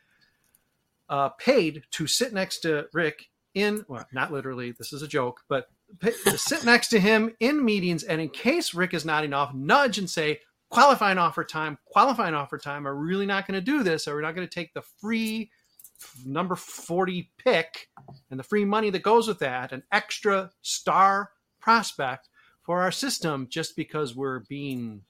S3: uh, paid to sit next to Rick in, well, not literally, this is a joke, but sit next to him in meetings. And in case Rick is nodding off, nudge and say, qualifying offer time, qualifying offer time. Are really not going to do this? Are we not going to take the free number 40 pick and the free money that goes with that, an extra star prospect for our system just because we're being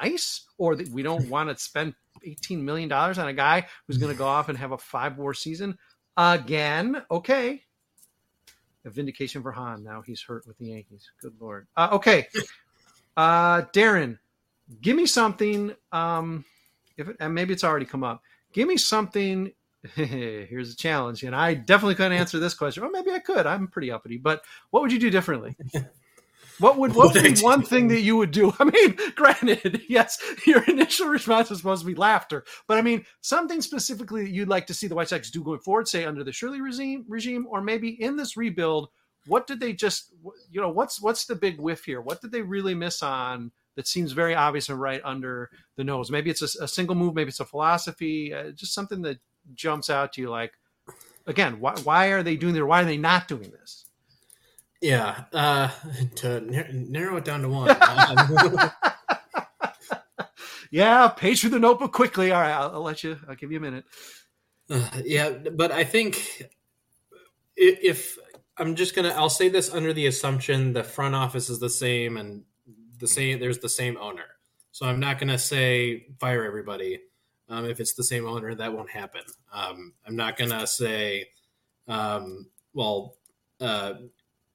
S3: nice or that we don't want to spend 18 million dollars on a guy who's going to go off and have a five war season again okay a vindication for Hahn. Now he's hurt with the Yankees. Good lord. Uh, okay, uh, Darren, give me something. Um, if it, and maybe it's already come up. Give me something. Here's a challenge, and I definitely couldn't answer this question. Or maybe I could. I'm pretty uppity, but what would you do differently? What would what would be one thing that you would do? I mean, granted, yes, your initial response was supposed to be laughter, but I mean, something specifically that you'd like to see the White Sox do going forward, say under the Shirley regime, regime, or maybe in this rebuild. What did they just, you know, what's what's the big whiff here? What did they really miss on that seems very obvious and right under the nose? Maybe it's a, a single move, maybe it's a philosophy, uh, just something that jumps out to you. Like, again, why why are they doing this? Why are they not doing this?
S4: Yeah, uh, to nar- narrow it down to one.
S3: Yeah, page through the notebook quickly. All right, I'll, I'll let you. I'll give you a minute.
S4: Uh, yeah, but I think i- if I'm just gonna, I'll say this under the assumption the front office is the same and the same. There's the same owner, so I'm not gonna say fire everybody. Um, if it's the same owner, that won't happen. Um, I'm not gonna say, um, well, uh,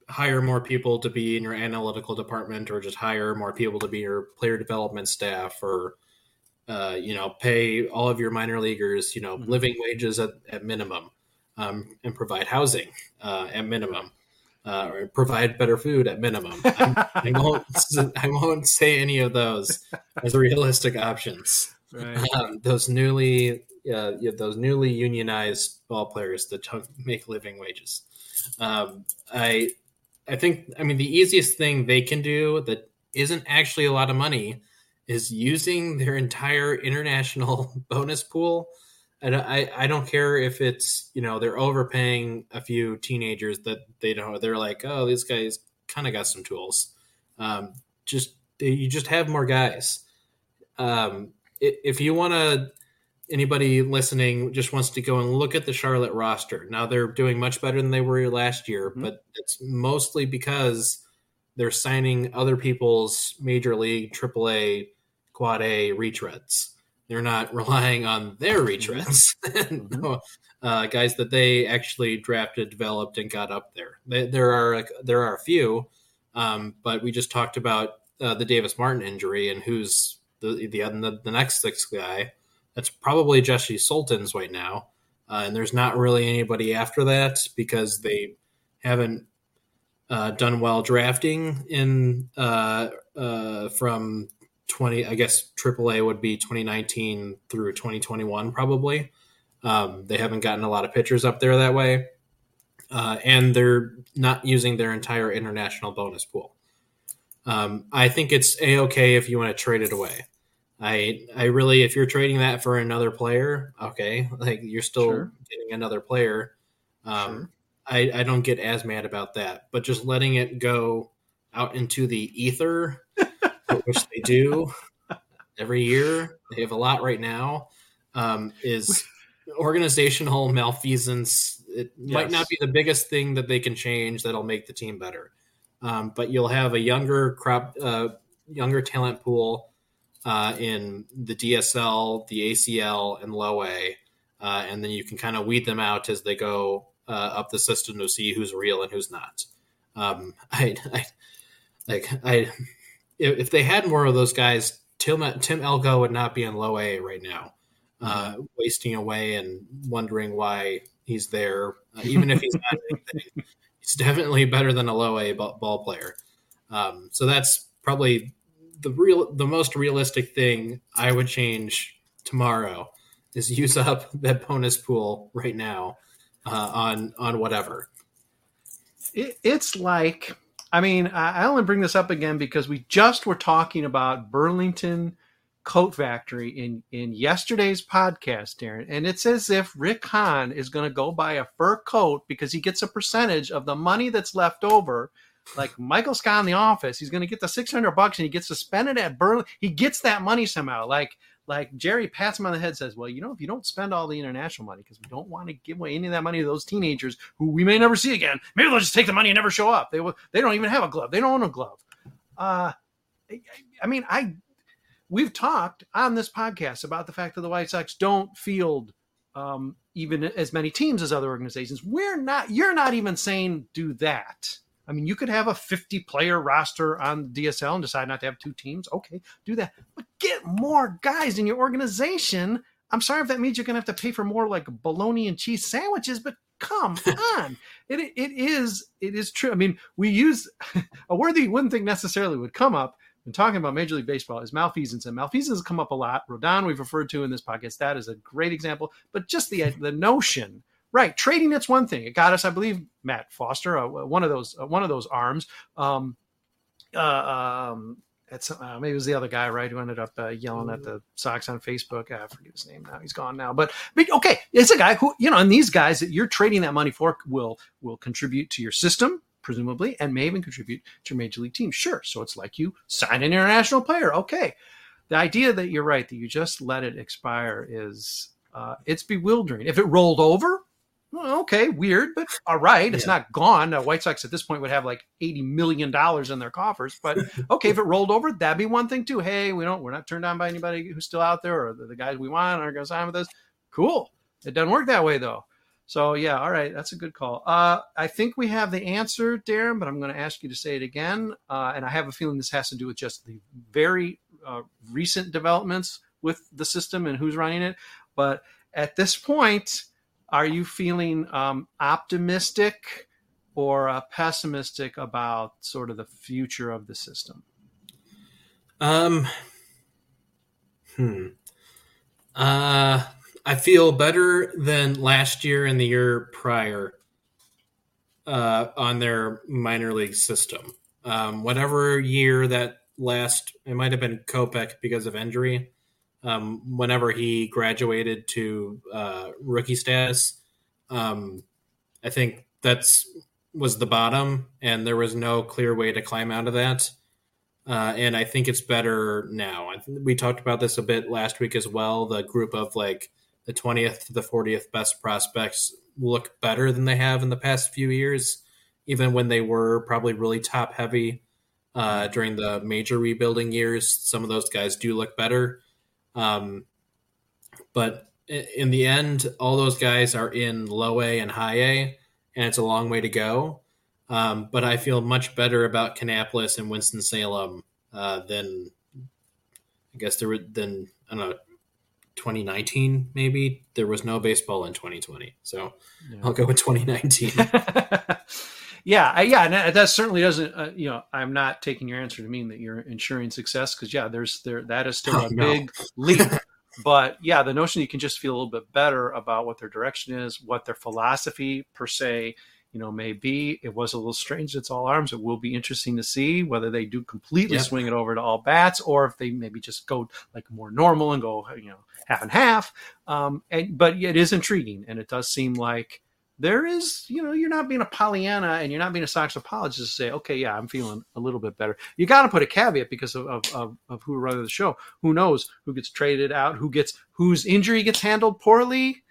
S4: hire more people to be in your analytical department, or just hire more people to be your player development staff, or uh, you know, pay all of your minor leaguers, you know, living wages at, at minimum, um, and provide housing uh, at minimum. uh, or provide better food at minimum. I, won't. I won't say any of those as realistic options.
S3: Right.
S4: Um, those newly, uh, those newly unionized ball players that don't make living wages. Um, I, I think. I mean, the easiest thing they can do that isn't actually a lot of money is using their entire international bonus pool. I, I, I don't care if it's you know they're overpaying a few teenagers that they don't they're like oh these guys kind of got some tools um, just you just have more guys um, if you want to anybody listening just wants to go and look at the charlotte roster now they're doing much better than they were last year mm-hmm. but it's mostly because they're signing other people's major league aaa quad a retreads they're not relying on their retreads mm-hmm. uh, guys that they actually drafted developed and got up there they, there are there are a few um, but we just talked about uh, the davis martin injury and who's the the, the, the next sixth guy. That's probably Jesse Scholtens right now, uh, and there's not really anybody after that because they haven't uh, done well drafting in uh, uh from 20. I guess AAA would be 2019 through 2021 probably. Um, they haven't gotten a lot of pitchers up there that way, uh, and they're not using their entire international bonus pool. Um, I think it's a okay if you want to trade it away. I I really if you're trading that for another player, okay, like you're still sure. getting another player. Um, sure. I I don't get as mad about that, but just letting it go out into the ether, which they do every year. They have a lot right now. Um, is organizational malfeasance. It yes. might not be the biggest thing that they can change that'll make the team better. Um, but you'll have a younger crop, uh, younger talent pool uh, in the DSL, the ACL, and low A, uh, and then you can kind of weed them out as they go uh, up the system to see who's real and who's not. Um, I, I, like I, if they had more of those guys, Tim Tim Elko would not be in low A right now, uh, mm-hmm. wasting away and wondering why he's there, uh, even if he's not anything he's definitely better than a low A ball player. Um, so that's probably the real, the most realistic thing I would change tomorrow is use up that bonus pool right now uh, on on whatever.
S3: It, it's like, I mean, I only bring this up again because we just were talking about Burlington Coat Factory in in yesterday's podcast, Darren, and it's as if Rick Hahn is going to go buy a fur coat because he gets a percentage of the money that's left over. Like Michael Scott in the office, he's going to get the six hundred bucks and he gets suspended at Burlington. He gets that money somehow. Like like Jerry pats him on the head, says, "Well, you know, if you don't spend all the international money, because we don't want to give away any of that money to those teenagers who we may never see again. Maybe they'll just take the money and never show up. They will. They don't even have a glove. They don't own a glove. Uh, I mean, I we've talked on this podcast about the fact that the White Sox don't field um, even as many teams as other organizations. We're not. You're not even saying do that. I mean, you could have a 50 player roster on DSL and decide not to have two teams. Okay, do that. But get more guys in your organization. I'm sorry if that means you're going to have to pay for more like bologna and cheese sandwiches, but come on. It, it is it is true. I mean, we use a word that you wouldn't think necessarily would come up and talking about Major League Baseball is malfeasance, and malfeasance has come up a lot. Rodon, we've referred to in this podcast, that is a great example. But just the the notion, right? Trading it's one thing. It got us, I believe, Matt Foster, uh, one of those uh, one of those arms. Um, uh, um, it's, uh, maybe it was the other guy, right, who ended up uh, yelling at the Sox on Facebook. I forget his name now; he's gone now. But, but okay, it's a guy who you know, and these guys that you're trading that money for will will contribute to your system, presumably, and may even contribute to your major league team. Sure. So it's like you sign an international player. Okay. The idea that you're right, that you just let it expire is uh, it's bewildering. If it rolled over, well, okay, weird, but all right, it's yeah. not gone. Uh, White Sox at this point would have like eighty million dollars in their coffers, but okay, if it rolled over, that'd be one thing too. Hey, we don't, we're not turned on by anybody who's still out there, or the, the guys we want are going to sign with us. Cool. It doesn't work that way though. So yeah, all right, that's a good call. Uh, I think we have the answer, Darren, but I'm going to ask you to say it again. Uh, and I have a feeling this has to do with just the very uh, recent developments with the system and who's running it. But at this point, are you feeling um, optimistic or uh, pessimistic about sort of the future of the system?
S4: Um, hmm. Uh, I feel better than last year and the year prior uh, on their minor league system. Um, whatever year that last, it might have been Kopech because of injury. Um, whenever he graduated to uh, rookie status, um, I think that's was the bottom, and there was no clear way to climb out of that. Uh, and I think it's better now. we talked about this a bit last week as well. The group of like the 20th to the 40th best prospects look better than they have in the past few years, even when they were probably really top heavy uh, during the major rebuilding years. Some of those guys do look better. Um, but in the end, all those guys are in low A and high A, and it's a long way to go. Um, but I feel much better about Kannapolis and Winston Salem uh, than I guess there were than I don't know 2019 maybe there was no baseball in 2020 so yeah. I'll go with 2019.
S3: yeah, yeah, and that certainly doesn't. Uh, you know, I'm not taking your answer to mean that you're ensuring success because yeah, there's there that is still oh, a no. big leap. But yeah, the notion you can just feel a little bit better about what their direction is, what their philosophy per se you know, may be. It was a little strange. It's all arms. It will be interesting to see whether they do completely yeah. swing it over to all bats or if they maybe just go like more normal and go, you know, half and half. Um, and but it is intriguing, and it does seem like there is, you know, you're not being a Pollyanna and you're not being a Sox apologist to say, okay, yeah, I'm feeling a little bit better. You got to put a caveat because of, of, of, of who running the show. Who knows who gets traded out, who gets whose injury gets handled poorly.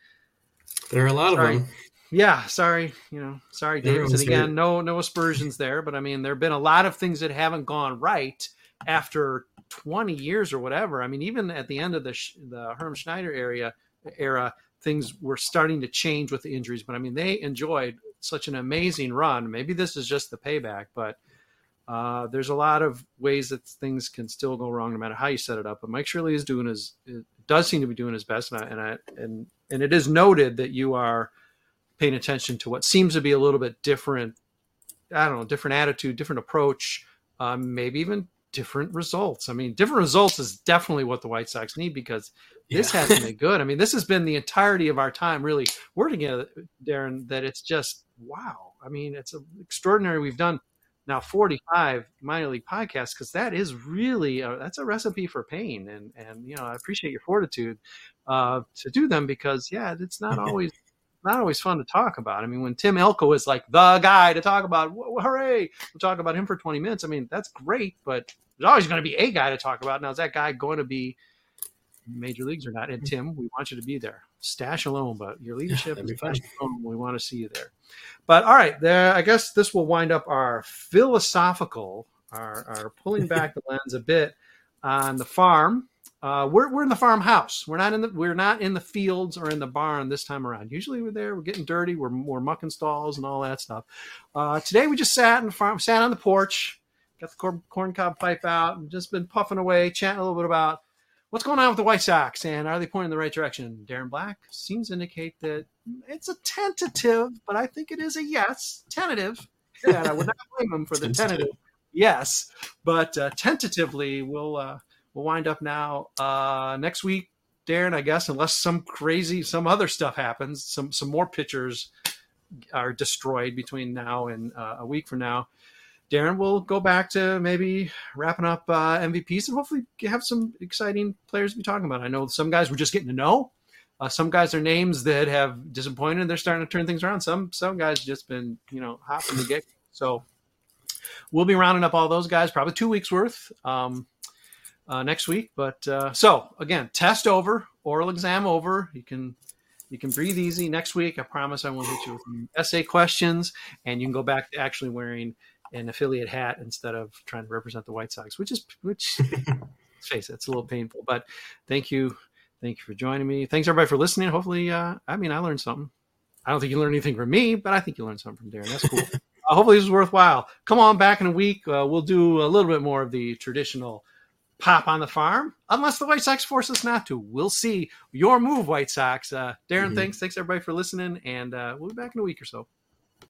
S4: There are a lot Sorry. of them
S3: yeah, sorry, you know, sorry, Davidson. Again, no, no aspersions there, but I mean, there have been a lot of things that haven't gone right after 20 years or whatever. I mean, even at the end of the the Herm Schneider area era, things were starting to change with the injuries. But I mean, they enjoyed such an amazing run. Maybe this is just the payback, but uh, there's a lot of ways that things can still go wrong no matter how you set it up. But Mike Shirley is doing his, does seem to be doing his best, and I, and I, and and it is noted that you are paying attention to what seems to be a little bit different i don't know different attitude different approach um, maybe even different results. I mean different results is definitely what the white sox need because this yeah. hasn't been good. I mean this has been the entirety of our time really working together darren that it's just wow. I mean it's extraordinary. We've done now 45 minor league podcasts because that is really a, that's a recipe for pain. And and you know i appreciate your fortitude uh, to do them because yeah it's not always not always fun to talk about. I mean, when Tim Elko is like the guy to talk about, hooray, we'll talk about him for 20 minutes. I mean, that's great, but there's always going to be a guy to talk about. Now, is that guy going to be major leagues or not? And Tim, we want you to be there. Stash alone, but your leadership is alone. We want to see you there. But all right, there. I guess this will wind up our philosophical, our, our pulling back the lens a bit on the farm uh, we're, we're in the farmhouse. We're not in the we're not in the fields or in the barn this time around. Usually we're there. We're getting dirty. We're we're mucking stalls and all that stuff. Uh, today we just sat in the farm, sat on the porch, got the corn, corn cob pipe out, and just been puffing away, chatting a little bit about what's going on with the White Sox and are they pointing in the right direction. Darren Black seems to indicate that it's a tentative, but I think it is a yes, tentative. Yeah, I would not blame him for the tentative. Yes, but uh, tentatively we'll. Uh, we'll wind up now uh, next week, Darren. I guess unless some crazy, some other stuff happens, some some more pitchers are destroyed between now and uh, a week from now. Darren we'll go back to maybe wrapping up uh, MVPs and hopefully have some exciting players to be talking about. I know some guys we're just getting to know. Uh, some guys are names that have disappointed. They're starting to turn things around. Some some guys just been you know from the get. So we'll be rounding up all those guys, probably two weeks worth. Um, uh, next week. But uh, so again, test over, oral exam over. You can you can breathe easy. Next week, I promise I won't hit you with essay questions, and you can go back to actually wearing an affiliate hat instead of trying to represent the White Sox, which is which. let's face it, it's a little painful. But thank you, thank you for joining me. Thanks everybody for listening. Hopefully, uh, I mean, I learned something. I don't think you learned anything from me, but I think you learned something from Darren. That's cool. uh, hopefully, this was worthwhile. Come on back in a week. Uh, we'll do a little bit more of the traditional pop on the farm unless the White Sox force us not to. We'll see. Your move, White Sox. Uh, Darren, mm-hmm. thanks. Thanks everybody for listening, and uh, we'll be back in a week or so.